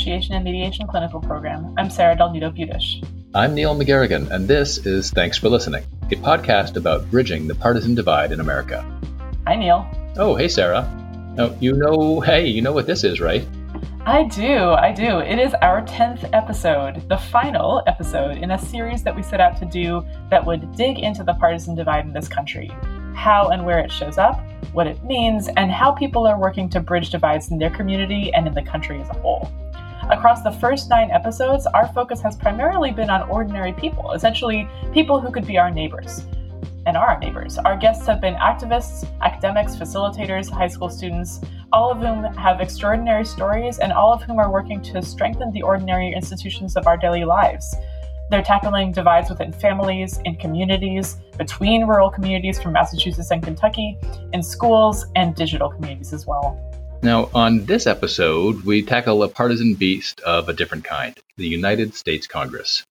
Negotiation and Mediation Clinical Program. I'm Sarah Del Nido Budish. I'm Neil McGaraghan, and this is Thanks for Listening, a podcast about bridging the partisan divide in America. Hi, Neil. Oh, hey, Sarah. Now, you know, hey, you know what this is, right? I do, I do. It is our 10th episode, the final episode in a series that we set out to do that would dig into the partisan divide in this country, how and where it shows up, what it means, and how people are working to bridge divides in their community and in the country as a whole. Across the first nine episodes, our focus has primarily been on ordinary people, essentially people who could be our neighbors and are our neighbors. Our guests have been activists, academics, facilitators, high school students, all of whom have extraordinary stories and all of whom are working to strengthen the ordinary institutions of our daily lives. They're tackling divides within families, in communities, between rural communities from Massachusetts and Kentucky, in schools, and digital communities as well. Now, on this episode, we tackle a partisan beast of a different kind the United States Congress.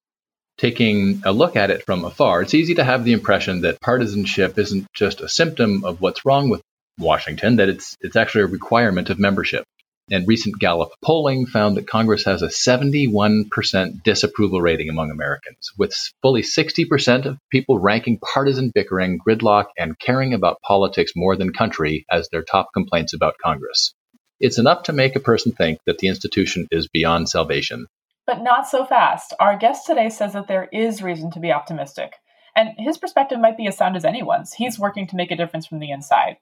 Taking a look at it from afar, it's easy to have the impression that partisanship isn't just a symptom of what's wrong with Washington, that it's, it's actually a requirement of membership. And recent Gallup polling found that Congress has a 71% disapproval rating among Americans, with fully 60% of people ranking partisan bickering, gridlock, and caring about politics more than country as their top complaints about Congress. It's enough to make a person think that the institution is beyond salvation. But not so fast. Our guest today says that there is reason to be optimistic. And his perspective might be as sound as anyone's. He's working to make a difference from the inside.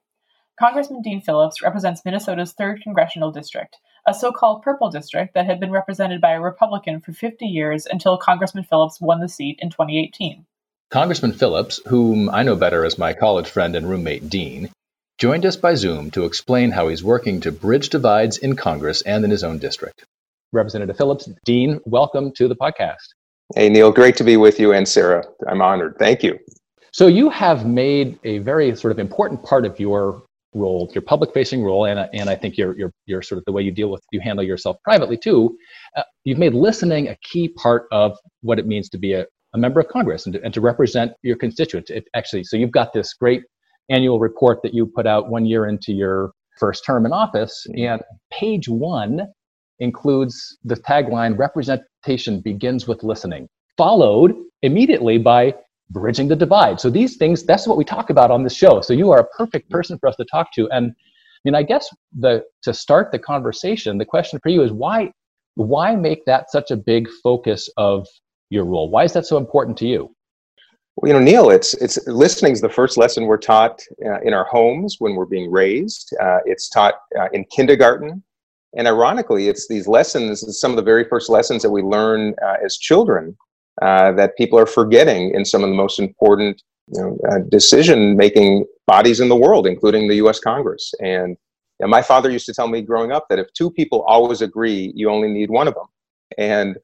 Congressman Dean Phillips represents Minnesota's 3rd Congressional District, a so called purple district that had been represented by a Republican for 50 years until Congressman Phillips won the seat in 2018. Congressman Phillips, whom I know better as my college friend and roommate Dean, joined us by Zoom to explain how he's working to bridge divides in Congress and in his own district. Representative Phillips, Dean, welcome to the podcast. Hey, Neil, great to be with you and Sarah. I'm honored. Thank you. So, you have made a very sort of important part of your role, your public facing role, and, and I think your, your, your sort of the way you deal with, you handle yourself privately too. Uh, you've made listening a key part of what it means to be a, a member of Congress and to, and to represent your constituents. It actually, so you've got this great annual report that you put out one year into your first term in office, mm-hmm. and page one includes the tagline representation begins with listening, followed immediately by bridging the divide. So these things, that's what we talk about on this show. So you are a perfect person for us to talk to. And I mean, I guess the to start the conversation, the question for you is why why make that such a big focus of your role? Why is that so important to you? Well, you know, Neil, it's it's listening is the first lesson we're taught uh, in our homes when we're being raised. Uh, it's taught uh, in kindergarten, and ironically, it's these lessons, some of the very first lessons that we learn uh, as children uh, that people are forgetting in some of the most important you know, uh, decision-making bodies in the world, including the U.S. Congress. And you know, my father used to tell me growing up that if two people always agree, you only need one of them. And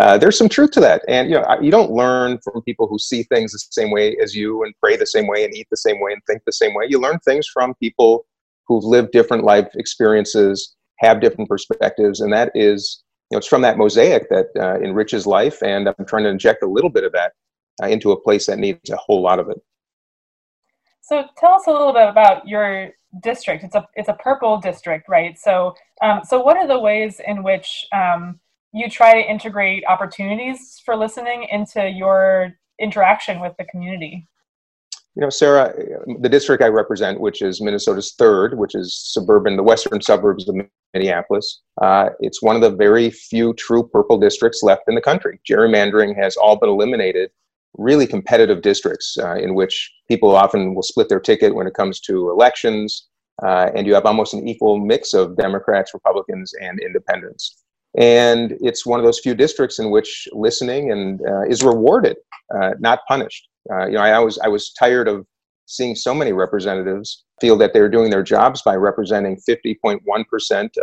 uh, there's some truth to that. And you know, you don't learn from people who see things the same way as you, and pray the same way, and eat the same way, and think the same way. You learn things from people who've lived different life experiences, have different perspectives, and that is you know, it's from that mosaic that uh, enriches life, and I'm trying to inject a little bit of that uh, into a place that needs a whole lot of it. So, tell us a little bit about your district. It's a it's a purple district, right? So, um, so what are the ways in which um, you try to integrate opportunities for listening into your interaction with the community? You know, Sarah, the district I represent, which is Minnesota's third, which is suburban, the western suburbs of Minneapolis, uh, it's one of the very few true purple districts left in the country. Gerrymandering has all but eliminated really competitive districts uh, in which people often will split their ticket when it comes to elections, uh, and you have almost an equal mix of Democrats, Republicans, and independents. And it's one of those few districts in which listening and uh, is rewarded, uh, not punished. Uh, you know, I was I was tired of seeing so many representatives feel that they're doing their jobs by representing 50.1%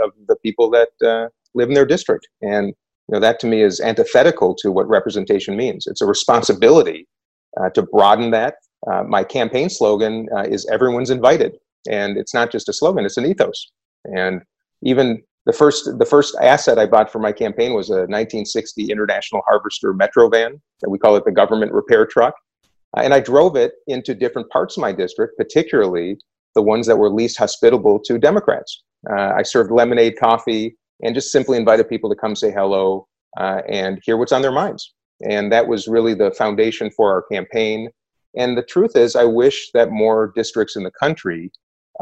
of the people that uh, live in their district, and you know that to me is antithetical to what representation means. It's a responsibility uh, to broaden that. Uh, my campaign slogan is "Everyone's invited," and it's not just a slogan; it's an ethos. And even the first the first asset I bought for my campaign was a 1960 International Harvester Metro van. That we call it the government repair truck uh, and I drove it into different parts of my district, particularly the ones that were least hospitable to Democrats. Uh, I served lemonade coffee and just simply invited people to come say hello uh, and hear what's on their minds. And that was really the foundation for our campaign. And the truth is, I wish that more districts in the country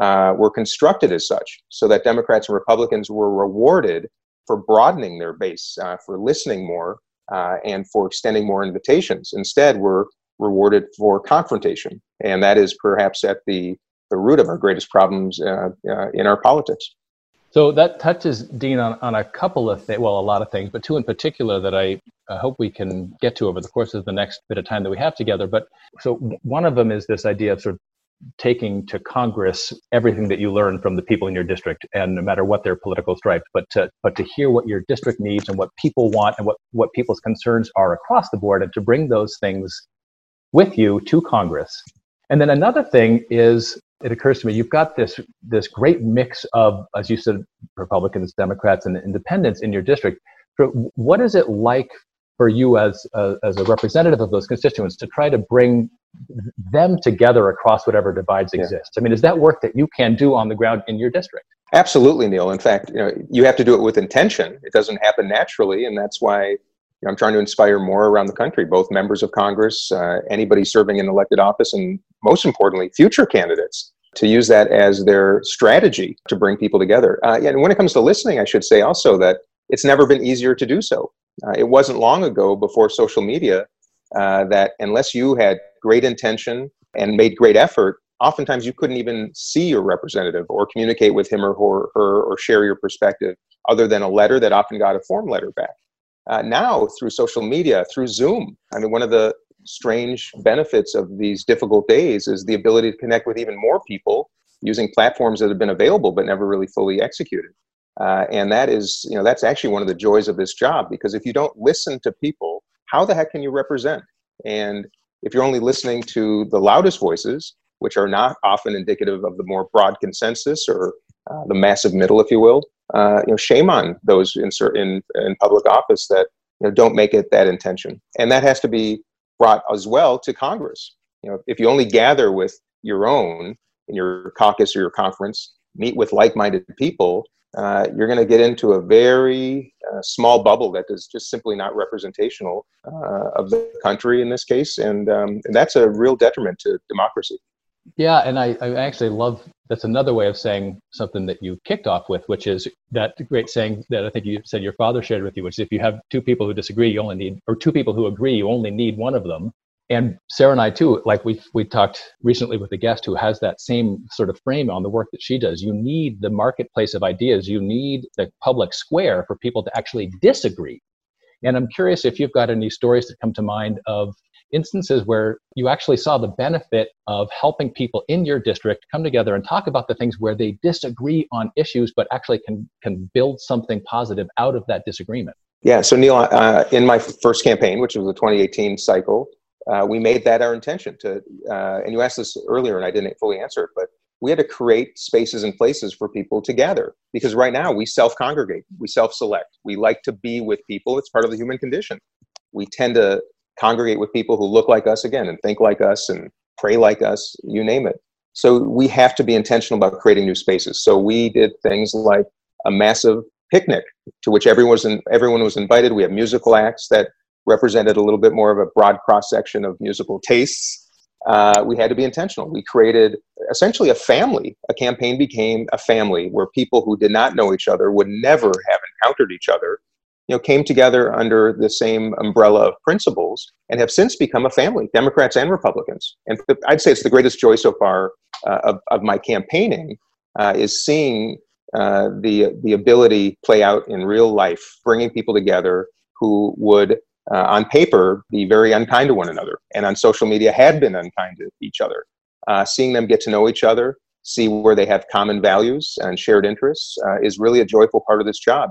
uh, were constructed as such, so that Democrats and Republicans were rewarded for broadening their base, uh, for listening more, uh, and for extending more invitations. Instead, we're rewarded for confrontation, and that is perhaps at the the root of our greatest problems uh, uh, in our politics. So that touches Dean on, on a couple of things, well, a lot of things, but two in particular that I uh, hope we can get to over the course of the next bit of time that we have together. But so one of them is this idea of sort of taking to Congress everything that you learn from the people in your district, and no matter what their political stripes, but to but to hear what your district needs and what people want and what what people's concerns are across the board, and to bring those things with you to Congress. And then another thing is, it occurs to me, you've got this this great mix of, as you said, Republicans, Democrats, and independents in your district. What is it like for you as a, as a representative of those constituents to try to bring them together across whatever divides yeah. exist. I mean, is that work that you can do on the ground in your district? Absolutely, Neil. In fact, you know, you have to do it with intention. It doesn't happen naturally, and that's why you know, I'm trying to inspire more around the country, both members of Congress, uh, anybody serving in elected office, and most importantly, future candidates to use that as their strategy to bring people together. Uh, and when it comes to listening, I should say also that it's never been easier to do so. Uh, it wasn't long ago before social media uh, that unless you had great intention and made great effort, oftentimes you couldn't even see your representative or communicate with him or her, or share your perspective other than a letter that often got a form letter back. Uh, now, through social media, through Zoom, I mean, one of the strange benefits of these difficult days is the ability to connect with even more people using platforms that have been available but never really fully executed. Uh, and that is, you know, that's actually one of the joys of this job because if you don't listen to people how the heck can you represent? And if you're only listening to the loudest voices, which are not often indicative of the more broad consensus or uh, the massive middle, if you will, uh, you know, shame on those in, in, in public office that you know, don't make it that intention. And that has to be brought as well to Congress. You know, if you only gather with your own in your caucus or your conference, meet with like-minded people, uh, you're going to get into a very uh, small bubble that is just simply not representational uh, of the country in this case, and, um, and that's a real detriment to democracy. Yeah, and I, I actually love that's another way of saying something that you kicked off with, which is that great saying that I think you said your father shared with you, which is if you have two people who disagree, you only need, or two people who agree, you only need one of them and Sarah and I too, like we we talked recently with a guest who has that same sort of frame on the work that she does. You need the marketplace of ideas. You need the public square for people to actually disagree. And I'm curious if you've got any stories that come to mind of instances where you actually saw the benefit of helping people in your district come together and talk about the things where they disagree on issues, but actually can can build something positive out of that disagreement. Yeah. So Neil, uh, in my first campaign, which was the 2018 cycle, uh, we made that our intention to, uh, and you asked this earlier and I didn't fully answer it, but we had to create spaces and places for people to gather because right now we self congregate, we self select, we like to be with people. It's part of the human condition. We tend to congregate with people who look like us again and think like us and pray like us, you name it. So we have to be intentional about creating new spaces. So we did things like a massive picnic to which everyone was, in, everyone was invited. We have musical acts that represented a little bit more of a broad cross section of musical tastes. Uh, we had to be intentional. We created essentially a family. A campaign became a family where people who did not know each other would never have encountered each other, you know, came together under the same umbrella of principles and have since become a family, Democrats and Republicans. And I'd say it's the greatest joy so far uh, of, of my campaigning uh, is seeing uh, the the ability play out in real life, bringing people together who would uh, on paper be very unkind to one another and on social media had been unkind to each other. Uh, seeing them get to know each other, see where they have common values and shared interests uh, is really a joyful part of this job.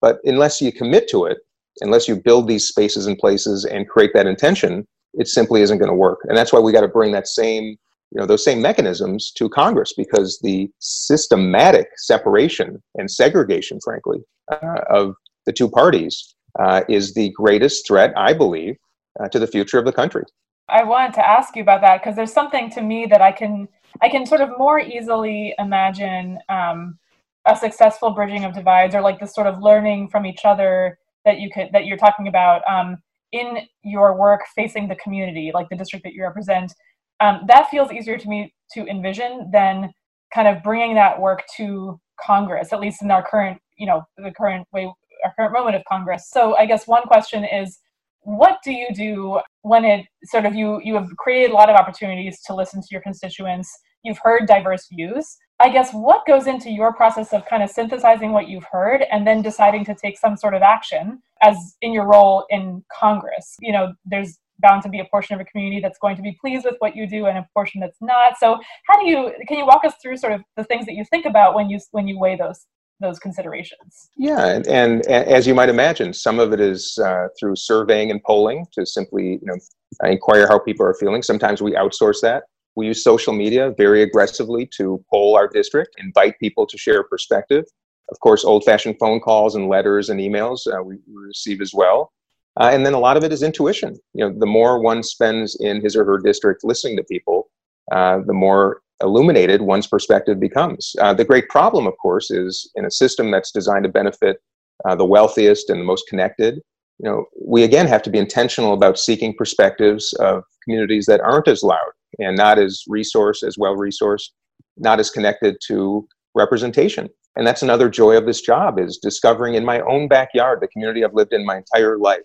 But unless you commit to it, unless you build these spaces and places and create that intention, it simply isn't going to work. And that's why we got to bring that same, you know, those same mechanisms to Congress because the systematic separation and segregation, frankly, uh, of the two parties uh, is the greatest threat, I believe, uh, to the future of the country. I wanted to ask you about that because there's something to me that I can I can sort of more easily imagine um, a successful bridging of divides or like this sort of learning from each other that you could that you're talking about um, in your work facing the community, like the district that you represent, um, that feels easier to me to envision than kind of bringing that work to Congress, at least in our current, you know, the current way, our current moment of Congress. So I guess one question is, what do you do when it sort of you you have created a lot of opportunities to listen to your constituents. You've heard diverse views. I guess what goes into your process of kind of synthesizing what you've heard and then deciding to take some sort of action as in your role in congress? You know there's bound to be a portion of a community that's going to be pleased with what you do and a portion that's not. So how do you can you walk us through sort of the things that you think about when you when you weigh those those considerations. Yeah, and, and, as you might imagine, some of it is uh, through surveying and polling to simply you know inquire how people are feeling. Sometimes we outsource that. We use social media very aggressively to poll our district, invite people to share perspective. Of course, old-fashioned phone calls and letters and emails uh, we receive as well. Uh, and then a lot of it is intuition. You know, the more one spends in his or her district listening to people, uh, the more illuminated one's perspective becomes. Uh, the great problem, of course, is in a system that's designed to benefit uh, the wealthiest and the most connected. You know, we again have to be intentional about seeking perspectives of communities that aren't as loud and not as resource as well resourced, not as connected to representation. And that's another joy of this job is discovering in my own backyard the community I've lived in my entire life.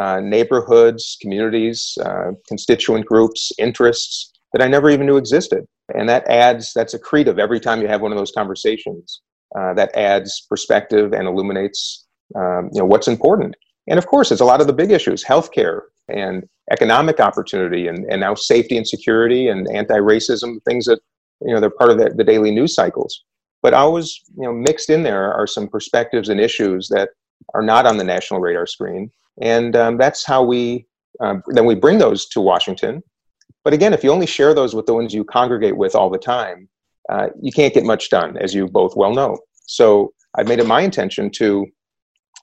Uh, neighborhoods, communities, uh, constituent groups, interests that I never even knew existed and that adds that's accretive every time you have one of those conversations. Uh, that adds perspective and illuminates um, you know what's important. And of course it's a lot of the big issues healthcare and economic opportunity and, and now safety and security and anti-racism things that you know they're part of the, the daily news cycles. But always you know mixed in there are some perspectives and issues that are not on the national radar screen. And um, that's how we um, then we bring those to washington but again, if you only share those with the ones you congregate with all the time, uh, you can't get much done, as you both well know. So I've made it my intention to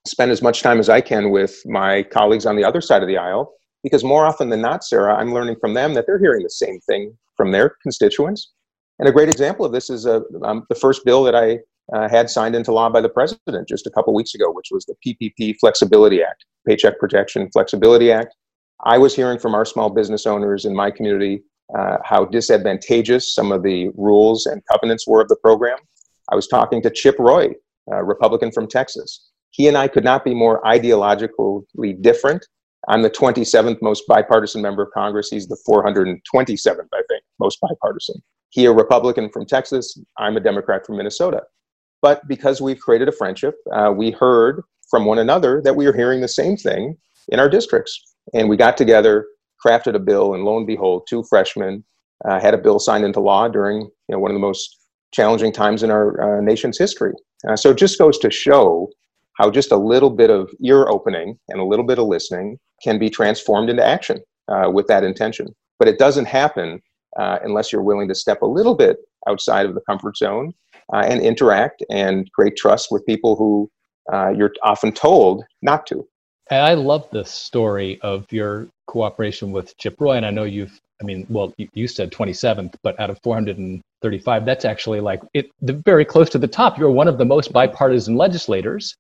spend as much time as I can with my colleagues on the other side of the aisle, because more often than not, Sarah, I'm learning from them that they're hearing the same thing from their constituents. And a great example of this is uh, um, the first bill that I uh, had signed into law by the president just a couple weeks ago, which was the PPP Flexibility Act, Paycheck Protection Flexibility Act. I was hearing from our small business owners in my community uh, how disadvantageous some of the rules and covenants were of the program. I was talking to Chip Roy, a Republican from Texas. He and I could not be more ideologically different. I'm the 27th most bipartisan member of Congress. He's the 427th, I think, most bipartisan. He a Republican from Texas. I'm a Democrat from Minnesota. But because we've created a friendship, uh, we heard from one another that we are hearing the same thing in our districts. And we got together, crafted a bill, and lo and behold, two freshmen uh, had a bill signed into law during you know, one of the most challenging times in our uh, nation's history. Uh, so it just goes to show how just a little bit of ear opening and a little bit of listening can be transformed into action uh, with that intention. But it doesn't happen uh, unless you're willing to step a little bit outside of the comfort zone uh, and interact and create trust with people who you're often told not to. I love the story of your cooperation with Chip Roy. And I know you've, I mean, well, you, you said 27th, but out of 435, that's actually like it, the, very close to the top. You're one of the most bipartisan legislators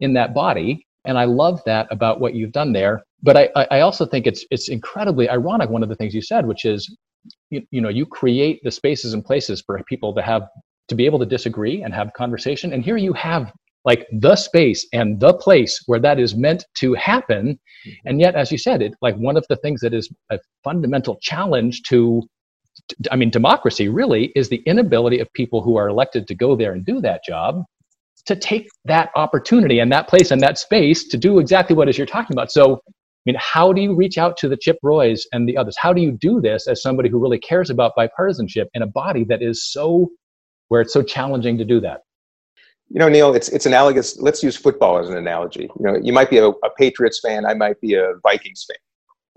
in that body. And I love that about what you've done there. But I, I also think it's, it's incredibly ironic, one of the things you said, which is, you, you know, you create the spaces and places for people to have to be able to disagree and have conversation. And here you have like the space and the place where that is meant to happen mm-hmm. and yet as you said it like one of the things that is a fundamental challenge to i mean democracy really is the inability of people who are elected to go there and do that job to take that opportunity and that place and that space to do exactly what is you're talking about so I mean, how do you reach out to the Chip Roys and the others? How do you do this as somebody who really cares about bipartisanship in a body that is so, where it's so challenging to do that? You know, Neil, it's it's analogous. Let's use football as an analogy. You know, you might be a, a, Patriots fan, I might be a Vikings fan,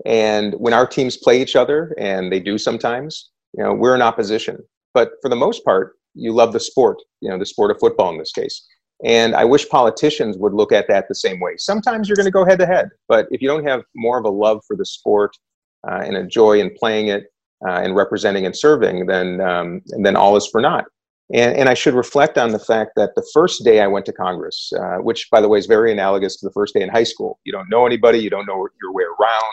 and when our teams play each other, and they do sometimes, you know, we're in opposition. But for the most part, you love the sport. You know, the sport of football in this case. And I wish politicians would look at that the same way. Sometimes you're going to go head to head, but if you don't have more of a love for the sport uh, and a joy in playing it uh, and representing and serving, then um, and then all is for naught. And, and I should reflect on the fact that the first day I went to Congress, uh, which, by the way, is very analogous to the first day in high school. You don't know anybody, you don't know your way around.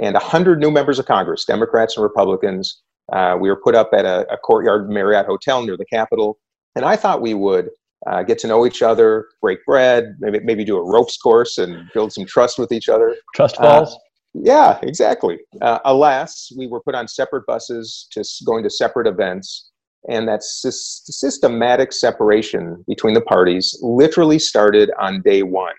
And 100 new members of Congress, Democrats and Republicans, uh, we were put up at a, a, courtyard Marriott hotel near the Capitol. And I thought we would uh, get to know each other, break bread, maybe, maybe do a ropes course and build some trust with each other. Trust falls? Uh, yeah, exactly. Uh, alas, we were put on separate buses, just going to separate events and that sy- systematic separation between the parties literally started on day one.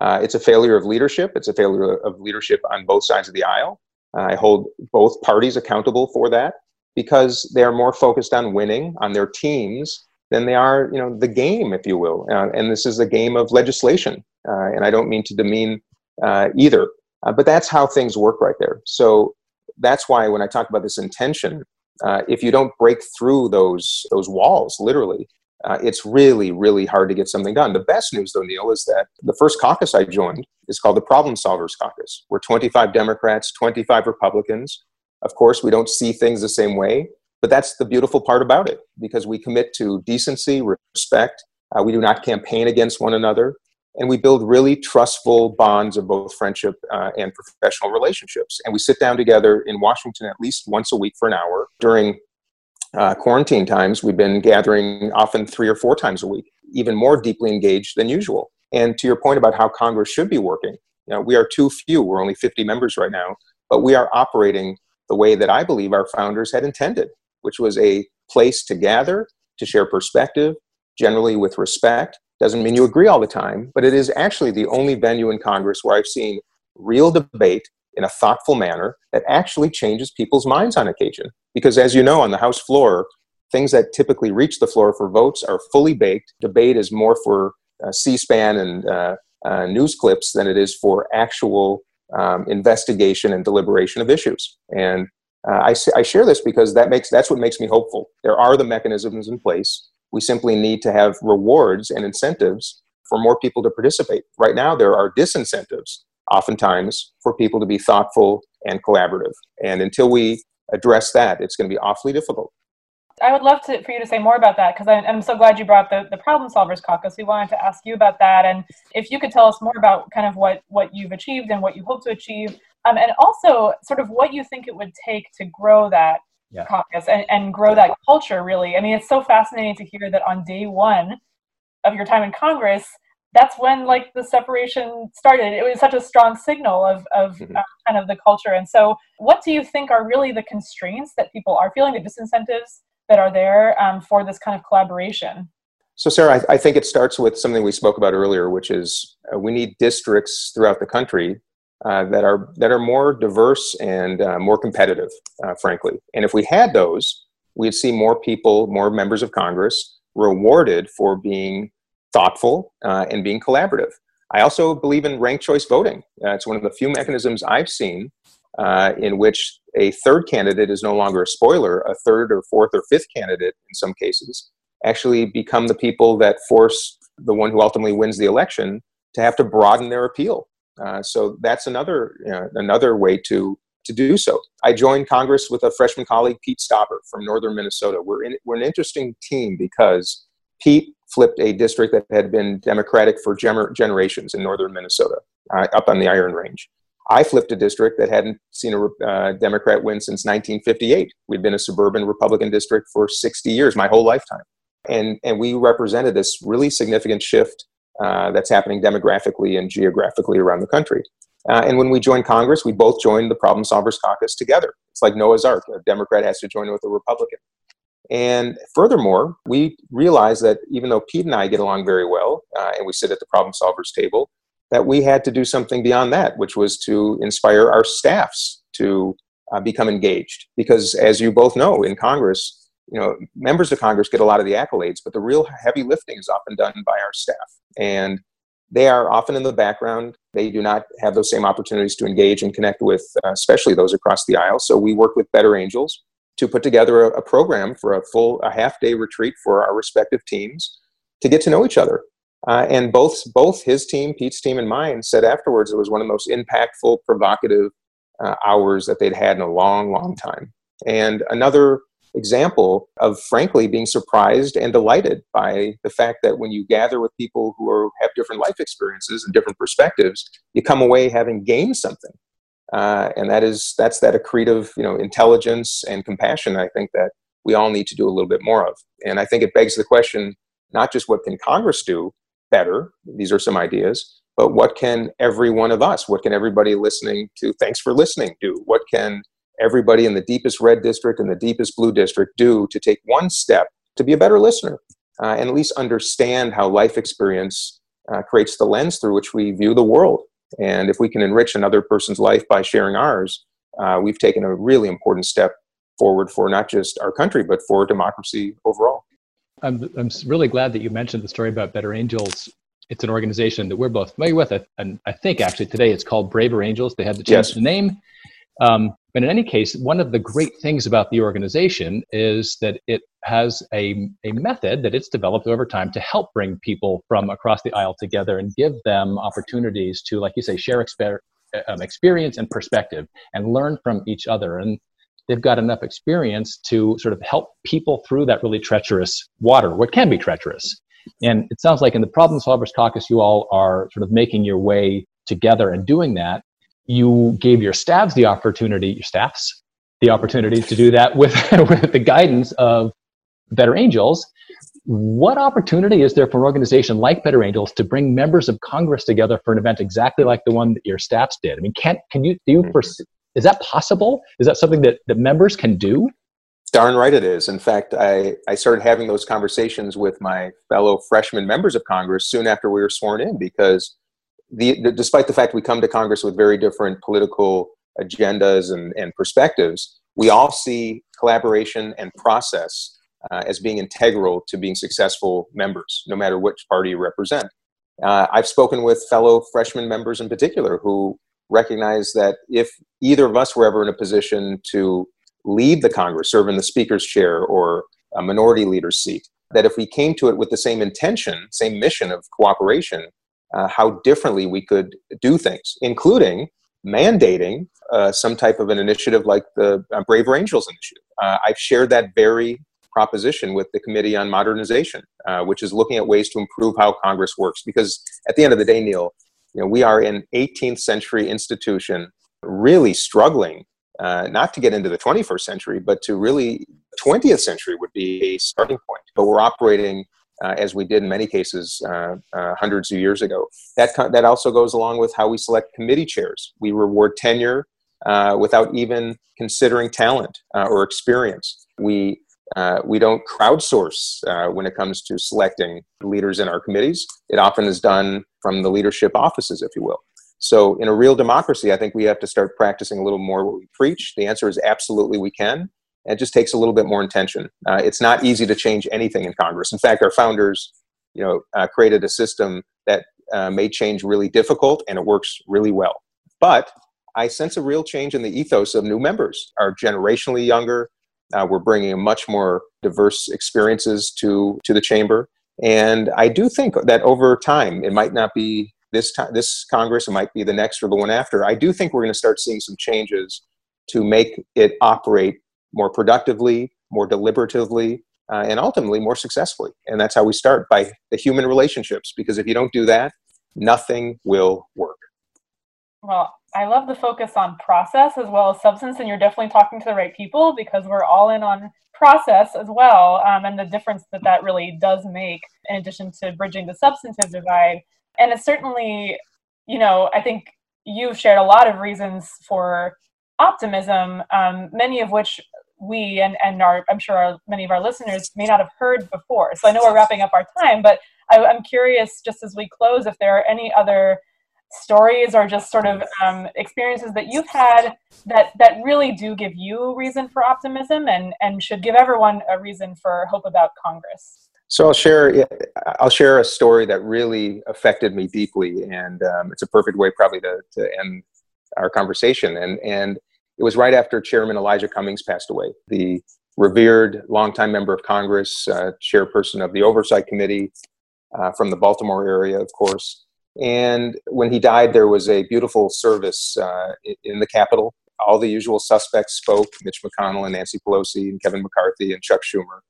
Uh, it's a failure of leadership. It's a failure of leadership on both sides of the aisle. Uh, I hold both parties accountable for that because they are more focused on winning on their teams than they are, you know, the game, if you will. Uh, and this is a game of legislation. Uh, and I don't mean to demean uh, either, uh, but that's how things work right there. So that's why when I talk about this intention, uh, if you don't break through those those walls, literally, uh, it's really really hard to get something done. The best news, though, Neil, is that the first caucus I joined is called the Problem Solvers Caucus. We're 25 Democrats, 25 Republicans. Of course, we don't see things the same way, but that's the beautiful part about it because we commit to decency, respect. Uh, we do not campaign against one another and we build really trustful bonds of both friendship uh, and professional relationships. And we sit down together in Washington at least once a week for an hour. During uh, quarantine times, we've been gathering often three or four times a week, even more deeply engaged than usual. And to your point about how Congress should be working, you know, we are too few. We're only 50 members right now, but we are operating the way that I believe our founders had intended, which was a place to gather, to share perspective, generally with respect, doesn't mean you agree all the time, but it is actually the only venue in Congress where I've seen real debate in a thoughtful manner that actually changes people's minds on occasion. Because as you know, on the House floor, things that typically reach the floor for votes are fully baked. Debate is more for uh, C-SPAN and uh, uh, news clips than it is for actual um, investigation and deliberation of issues. And uh, I, I share this because that makes that's what makes me hopeful. There are the mechanisms in place we simply need to have rewards and incentives for more people to participate. Right now, there are disincentives, oftentimes, for people to be thoughtful and collaborative. And until we address that, it's going to be awfully difficult. I would love to, for you to say more about that because I'm, so glad you brought the, the Problem Solvers Caucus. We wanted to ask you about that, and if you could tell us more about kind of what what you've achieved and what you hope to achieve, um, and also sort of what you think it would take to grow that yeah. caucus and, and grow that culture really i mean it's so fascinating to hear that on day one of your time in congress that's when like the separation started it was such a strong signal of, of mm-hmm. uh, kind of the culture and so what do you think are really the constraints that people are feeling the disincentives that are there um, for this kind of collaboration so sarah I, I, think it starts with something we spoke about earlier which is uh, we need districts throughout the country uh, that are that are more diverse and uh, more competitive, uh, frankly. And if we had those, we'd see more people, more members of Congress rewarded for being thoughtful uh, and being collaborative. I also believe in ranked choice voting. Uh, it's one of the few mechanisms I've seen in which a third candidate is no longer a spoiler. A third or fourth or fifth candidate, in some cases, actually become the people that force the one who ultimately wins the election to have to broaden their appeal uh, so that's another you know, another way to to do so. I joined Congress with a freshman colleague, Pete Stauber from northern Minnesota. We're in, we're an interesting team because Pete flipped a district that had been Democratic for gener- generations in northern Minnesota, uh, up on the Iron Range. I flipped a district that hadn't seen a uh, Democrat win since 1958. We'd been a suburban Republican district for 60 years, my whole lifetime. And, and we represented this really significant shift uh, that's happening demographically and geographically around the country. Uh, and when we joined Congress, we both joined the Problem Solvers Caucus together. It's like Noah's Ark. A Democrat has to join with a Republican. And furthermore, we realized that even though Pete and I get along very well, uh, and we sit at the problem solvers table, that we had to do something beyond that, which was to inspire our staffs to uh, become engaged. Because as you both know, in Congress, you know, members of Congress get a lot of the accolades, but the real heavy lifting is often done by our staff. And they are often in the background. They do not have those same opportunities to engage and connect with, uh, especially those across the aisle. So we work with Better Angels to put together a, a program for a full, a half day retreat for our respective teams to get to know each other. Uh, and both, both his team, Pete's team, and mine said afterwards it was one of the most impactful, provocative uh, hours that they'd had in a long, long time. And another example of frankly being surprised and delighted by the fact that when you gather with people who are, have different life experiences and different perspectives, you come away having gained something. Uh, and that is that's that accretive you know intelligence and compassion i think that we all need to do a little bit more of and i think it begs the question not just what can congress do better these are some ideas but what can every one of us what can everybody listening to thanks for listening do what can everybody in the deepest red district and the deepest blue district do to take one step to be a better listener uh, and at least understand how life experience uh, creates the lens through which we view the world and if we can enrich another person's life by sharing ours, uh, we've taken a really important step forward for not just our country, but for democracy overall. I'm, I'm really glad that you mentioned the story about Better Angels. It's an organization that we're both familiar with. And I think actually today it's called Braver Angels. They had to change yes. the name. Um, but in any case, one of the great things about the organization is that it has a, a method that it's developed over time to help bring people from across the aisle together and give them opportunities to, like you say, share exper- um, experience and perspective and learn from each other. And they've got enough experience to sort of help people through that really treacherous water, what can be treacherous. And it sounds like in the Problem Solvers Caucus, you all are sort of making your way together and doing that you gave your staffs the opportunity, your staffs, the opportunity to do that with, with the guidance of Better Angels. What opportunity is there for an organization like Better Angels to bring members of Congress together for an event exactly like the one that your staffs did? I mean, can can you do you mm-hmm. is that possible? Is that something that the members can do? Darn right it is. In fact, I, I started having those conversations with my fellow freshman members of Congress soon after we were sworn in because the, the, despite the fact we come to Congress with very different political agendas and, and perspectives, we all see collaboration and process uh, as being integral to being successful members, no matter which party you represent. Uh, I've spoken with fellow freshman members in particular who recognize that if either of us were ever in a position to lead the Congress, serve in the Speaker's chair or a minority leader's seat, that if we came to it with the same intention, same mission of cooperation, uh, how differently we could do things, including mandating uh, some type of an initiative like the uh, Braver Angels initiative. Uh, I've shared that very proposition with the Committee on Modernization, uh, which is looking at ways to improve how Congress works. Because at the end of the day, Neil, you know, we are an 18th century institution really struggling uh, not to get into the 21st century, but to really 20th century would be a starting point. But we're operating uh, as we did in many cases uh, uh, hundreds of years ago. That, that also goes along with how we select committee chairs. We reward tenure uh, without even considering talent uh, or experience. We, uh, we don't crowdsource when it comes to selecting leaders in our committees. It often is done from the leadership offices, if you will. So, in a real democracy, I think we have to start practicing a little more what we preach. The answer is absolutely we can. It just takes a little bit more intention. Uh, it's not easy to change anything in Congress. In fact, our founders, you know, uh, created a system that uh, made change really difficult, and it works really well. But I sense a real change in the ethos of new members. Are generationally younger. Uh, we're bringing much more diverse experiences to to the chamber, and I do think that over time, it might not be this time, this Congress, it might be the next or the one after. I do think we're going to start seeing some changes to make it operate more productively, more deliberatively, uh, and ultimately more successfully. And that's how we start by the human relationships, because if you don't do that, nothing will work. Well, I love the focus on process as well as substance, and you're definitely talking to the right people because we're all in on process as well, um, and the difference that that really does make in addition to bridging the substantive divide. And it's certainly, you know, I think you've shared a lot of reasons for optimism, um, many of which we and, and our, I'm sure our, many of our listeners may not have heard before. So I know we're wrapping up our time, but I, am curious, just as we close, if there are any other stories or just sort of um, experiences that you've had that that really do give you reason for optimism and and should give everyone a reason for hope about Congress. So I'll share I'll share a story that really affected me deeply, and um, it's a perfect way probably to, to end our conversation. And and it was right after Chairman Elijah Cummings passed away, the revered longtime member of Congress, uh, chairperson of the Oversight Committee uh, from the Baltimore area, of course. And when he died, there was a beautiful service uh, in the Capitol all the usual suspects spoke Mitch McConnell and Nancy Pelosi and Kevin McCarthy and Chuck Schumer.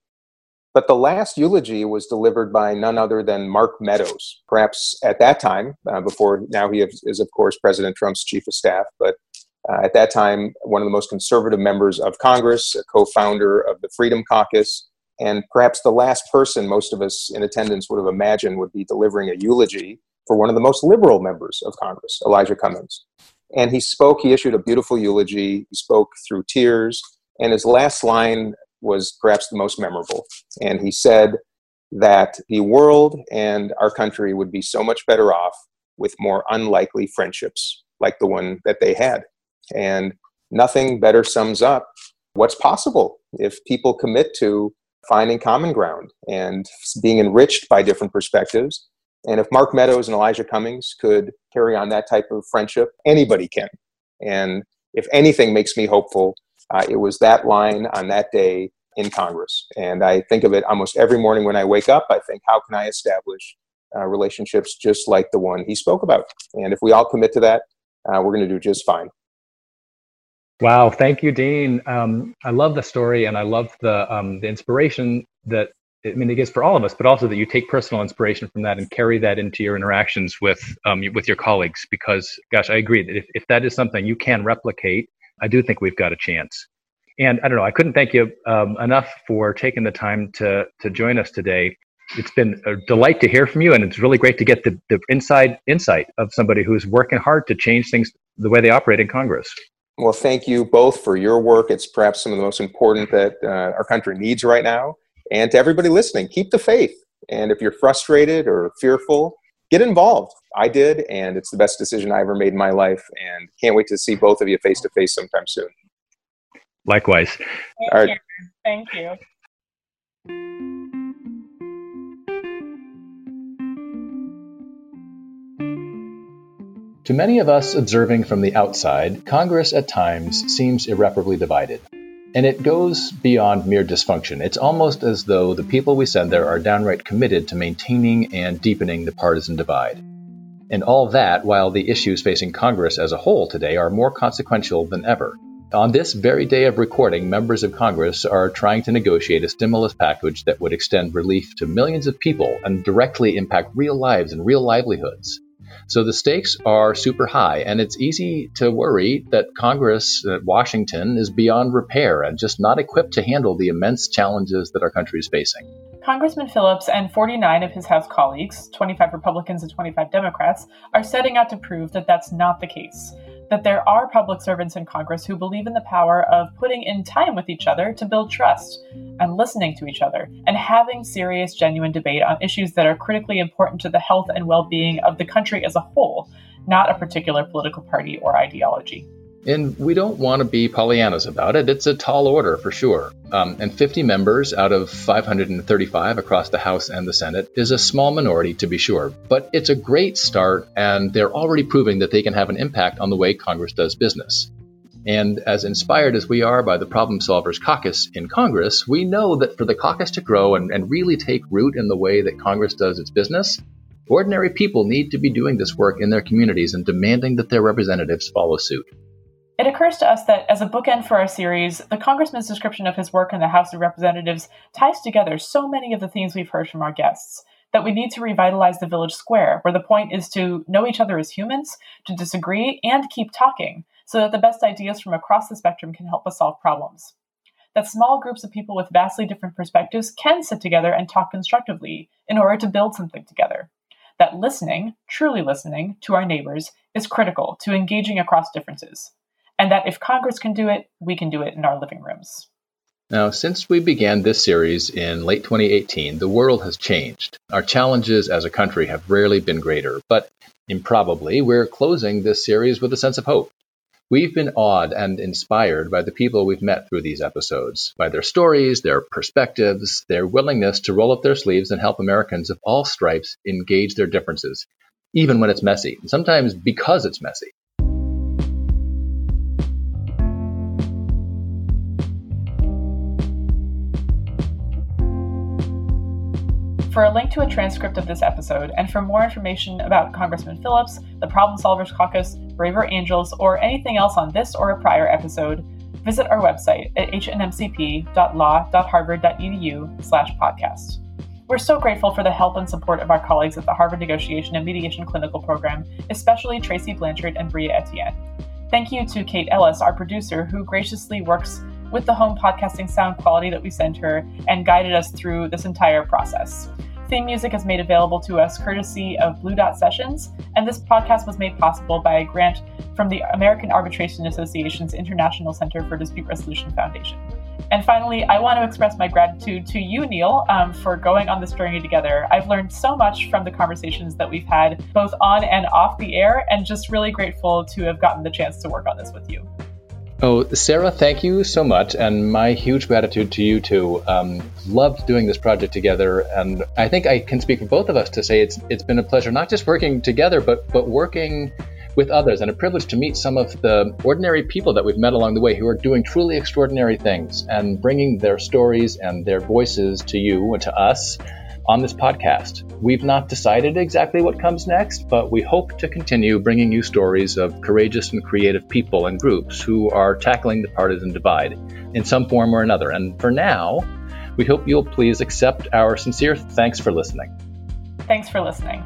But the last eulogy was delivered by none other than Mark Meadows, perhaps at that time, uh, before now he is, of course, President Trump's chief of staff, but uh, at that time, one of the most conservative members of Congress, a co founder of the Freedom Caucus, and perhaps the last person most of us in attendance would have imagined would be delivering a eulogy for one of the most liberal members of Congress, Elijah Cummings. And he spoke, he issued a beautiful eulogy, he spoke through tears, and his last line was perhaps the most memorable. And he said that the world and our country would be so much better off with more unlikely friendships like the one that they had. And nothing better sums up what's possible if people commit to finding common ground and being enriched by different perspectives. And if Mark Meadows and Elijah Cummings could carry on that type of friendship, anybody can. And if anything makes me hopeful, uh, it was that line on that day in Congress. And I think of it almost every morning when I wake up. I think, how can I establish uh, relationships just like the one he spoke about? And if we all commit to that, uh, we're going to do just fine. Wow, thank you, Dean. Um, I love the story, and I love the um, the inspiration that I mean it gives for all of us, but also that you take personal inspiration from that and carry that into your interactions with um, with your colleagues. Because, gosh, I agree that if, if that is something you can replicate, I do think we've got a chance. And I don't know, I couldn't thank you um, enough for taking the time to to join us today. It's been a delight to hear from you, and it's really great to get the, the inside insight of somebody who's working hard to change things the way they operate in Congress. Well, thank you both for your work. It's perhaps some of the most important that uh, our country needs right now. And to everybody listening, keep the faith. And if you're frustrated or fearful, get involved. I did, and it's the best decision I ever made in my life. And can't wait to see both of you face to face sometime soon. Likewise. Thank All right. You. Thank you. To many of us observing from the outside, Congress at times seems irreparably divided. And it goes beyond mere dysfunction. It's almost as though the people we send there are downright committed to maintaining and deepening the partisan divide. And all that while the issues facing Congress as a whole today are more consequential than ever. On this very day of recording, members of Congress are trying to negotiate a stimulus package that would extend relief to millions of people and directly impact real lives and real livelihoods. So the stakes are super high, and it's easy to worry that Congress, uh, Washington, is beyond repair and just not equipped to handle the immense challenges that our country is facing. Congressman Phillips and 49 of his House colleagues, 25 Republicans and 25 Democrats, are setting out to prove that that's not the case that there are public servants in Congress who believe in the power of putting in time with each other to build trust and listening to each other and having serious, genuine debate on issues that are critically important to the health and well being of the country as a whole, not a particular political party or ideology. And we don't want to be Pollyannas about it. It's a tall order for sure. Um, and 50 members out of 535 across the House and the Senate is a small minority to be sure. But it's a great start, and they're already proving that they can have an impact on the way Congress does business. And as inspired as we are by the Problem Solvers Caucus in Congress, we know that for the caucus to grow and, and really take root in the way that Congress does its business, ordinary people need to be doing this work in their communities and demanding that their representatives follow suit. It occurs to us that, as a bookend for our series, the Congressman's description of his work in the House of Representatives ties together so many of the themes we've heard from our guests that we need to revitalize the village square, where the point is to know each other as humans, to disagree, and keep talking, so that the best ideas from across the spectrum can help us solve problems. That small groups of people with vastly different perspectives can sit together and talk constructively in order to build something together. That listening, truly listening, to our neighbors is critical to engaging across differences and that if Congress can do it, we can do it in our living rooms. Now, since we began this series in late 2018, the world has changed. Our challenges as a country have rarely been greater, but improbably, we're closing this series with a sense of hope. We've been awed and inspired by the people we've met through these episodes, by their stories, their perspectives, their willingness to roll up their sleeves and help Americans of all stripes engage their differences, even when it's messy, sometimes because it's messy. For a link to a transcript of this episode and for more information about Congressman Phillips, the Problem Solvers Caucus, Braver Angels, or anything else on this or a prior episode, visit our website at hnmcp.law.harvard.edu slash podcast. We're so grateful for the help and support of our colleagues at the Harvard Negotiation and Mediation Clinical Program, especially Tracy Blanchard and Bria Etienne. Thank you to Kate Ellis, our producer, who graciously works with the home podcasting sound quality that we sent her and guided us through this entire process. Theme music is made available to us courtesy of Blue Dot Sessions, and this podcast was made possible by a grant from the American Arbitration Association's International Center for Dispute Resolution Foundation. And finally, I want to express my gratitude to you, Neil, um, for going on this journey together. I've learned so much from the conversations that we've had, both on and off the air, and just really grateful to have gotten the chance to work on this with you. Oh, Sarah, thank you so much, and my huge gratitude to you too. Um, loved doing this project together, and I think I can speak for both of us to say it's it's been a pleasure not just working together, but but working with others, and a privilege to meet some of the ordinary people that we've met along the way who are doing truly extraordinary things and bringing their stories and their voices to you and to us on this podcast. We've not decided exactly what comes next, but we hope to continue bringing you stories of courageous and creative people and groups who are tackling the partisan divide in some form or another. And for now, we hope you'll please accept our sincere thanks for listening. Thanks for listening.